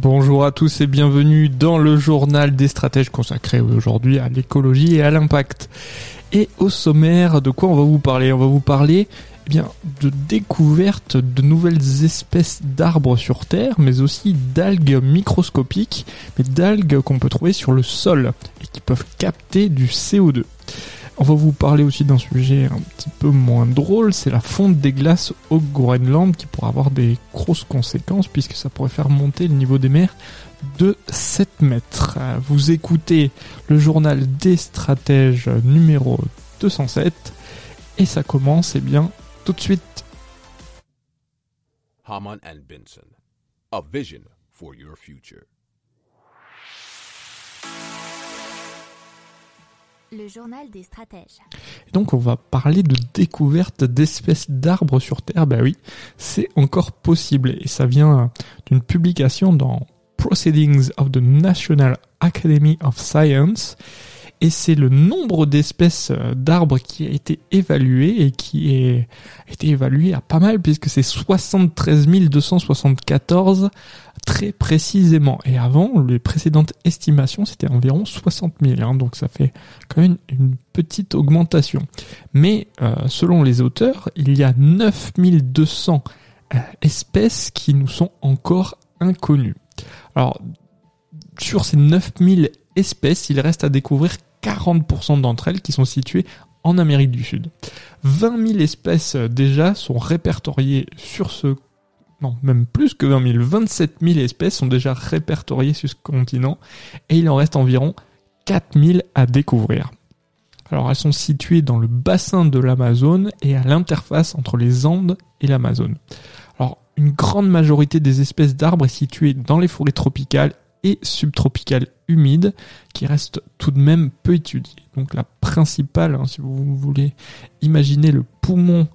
Bonjour à tous et bienvenue dans le journal des stratèges consacré aujourd'hui à l'écologie et à l'impact. Et au sommaire, de quoi on va vous parler? On va vous parler eh bien, de découverte de nouvelles espèces d'arbres sur Terre, mais aussi d'algues microscopiques, mais d'algues qu'on peut trouver sur le sol et qui peuvent capter du CO2. On va vous parler aussi d'un sujet un petit peu moins drôle, c'est la fonte des glaces au Groenland qui pourrait avoir des grosses conséquences puisque ça pourrait faire monter le niveau des mers de 7 mètres. Vous écoutez le journal des stratèges numéro 207 et ça commence eh bien tout de suite. Haman Benson, a vision for your future. Le journal des stratèges. Donc on va parler de découverte d'espèces d'arbres sur Terre. Bah oui, c'est encore possible et ça vient d'une publication dans Proceedings of the National Academy of Science et c'est le nombre d'espèces euh, d'arbres qui a été évalué et qui a été évalué à pas mal puisque c'est 73 274 très précisément. Et avant, les précédentes estimations, c'était environ 60 000. Hein, donc ça fait quand même une, petite augmentation. Mais euh, selon les auteurs, il y a 9200 euh, espèces qui nous sont encore inconnues. Alors, sur ces 9000 espèces, il reste à découvrir 40% d'entre elles qui sont situées en Amérique du Sud. 20 000 espèces euh, déjà sont répertoriées sur ce non, même plus que 20 000, 27 000 espèces sont déjà répertoriées sur ce continent et il en reste environ 4 000 à découvrir. Alors elles sont situées dans le bassin de l'Amazone et à l'interface entre les Andes et l'Amazone. Alors une grande majorité des espèces d'arbres est située dans les forêts tropicales et subtropicales humides qui restent tout de même peu étudiées. Donc la principale, hein, si vous voulez imaginer le poumon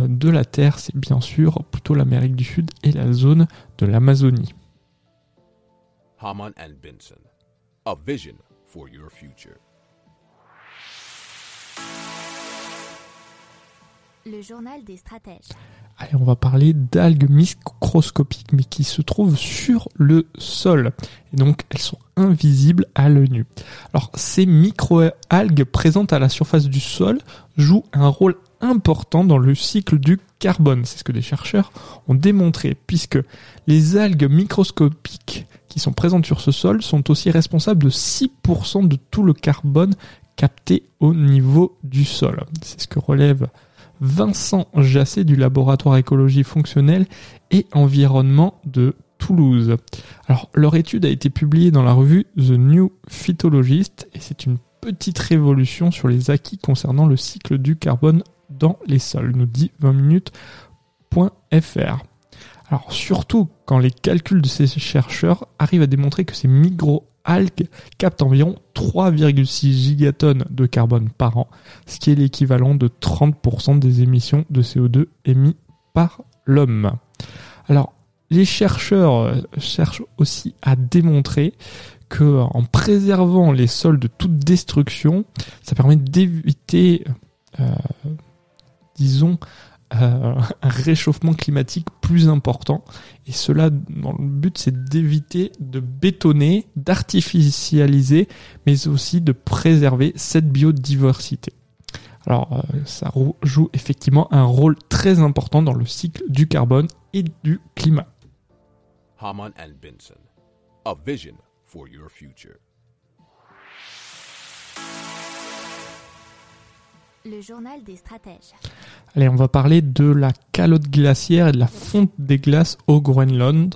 de la Terre, c'est bien sûr plutôt l'Amérique du Sud et la zone de l'Amazonie. Haman and Benson, a vision for your future. Le journal des stratèges. Allez, on va parler d'algues microscopiques, mais qui se trouvent sur le sol. Et donc, elles sont invisibles à l'œil nu. Alors, ces micro-algues présentes à la surface du sol jouent un rôle important dans le cycle du carbone. C'est ce que des chercheurs ont démontré, puisque les algues microscopiques qui sont présentes sur ce sol sont aussi responsables de 6% de tout le carbone capté au niveau du sol. C'est ce que relève Vincent Jassé du laboratoire écologie fonctionnelle et environnement de Toulouse. Alors, leur étude a été publiée dans la revue The New Phytologist et c'est une petite révolution sur les acquis concernant le cycle du carbone dans les sols, nous dit 20 minutes.fr. Alors surtout quand les calculs de ces chercheurs arrivent à démontrer que ces micro-algues captent environ 3,6 gigatonnes de carbone par an, ce qui est l'équivalent de 30% des émissions de CO2 émis par l'homme. Alors les chercheurs euh, cherchent aussi à démontrer que en préservant les sols de toute destruction, ça permet d'éviter euh, disons, euh, un réchauffement climatique plus important. Et cela, dans le but, c'est d'éviter de bétonner, d'artificialiser, mais aussi de préserver cette biodiversité. Alors, euh, ça joue effectivement un rôle très important dans le cycle du carbone et du climat. Haman and Benson, a vision for your future. Le journal des stratèges. Allez, on va parler de la calotte glaciaire et de la fonte des glaces au Groenland,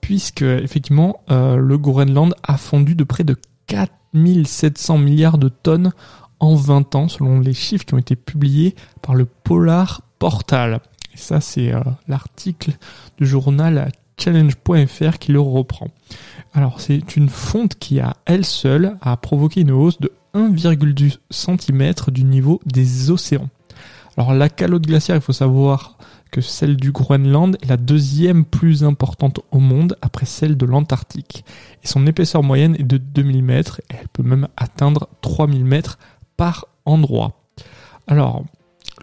puisque effectivement euh, le Groenland a fondu de près de 4700 milliards de tonnes en 20 ans, selon les chiffres qui ont été publiés par le Polar Portal. Et ça, c'est euh, l'article du journal challenge.fr qui le reprend. Alors c'est une fonte qui à elle seule a provoqué une hausse de 1,2 cm du niveau des océans. Alors la calotte glaciaire, il faut savoir que celle du Groenland est la deuxième plus importante au monde après celle de l'Antarctique. Et son épaisseur moyenne est de 2000 mètres et elle peut même atteindre 3000 mètres par endroit. Alors,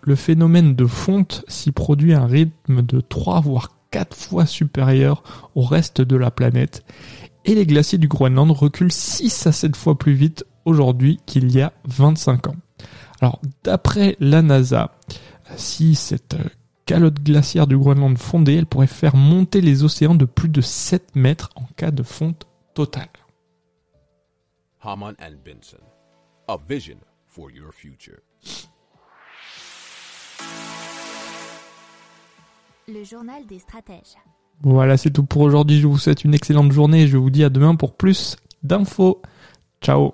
le phénomène de fonte s'y produit à un rythme de 3 voire 4 fois supérieur au reste de la planète et les glaciers du Groenland reculent 6 à 7 fois plus vite aujourd'hui qu'il y a 25 ans. Alors, d'après la NASA, si cette calotte glaciaire du Groenland fondée, elle pourrait faire monter les océans de plus de 7 mètres en cas de fonte totale. Haman and Benson. A vision for your future. Le journal des stratèges. Voilà, c'est tout pour aujourd'hui. Je vous souhaite une excellente journée et je vous dis à demain pour plus d'infos. Ciao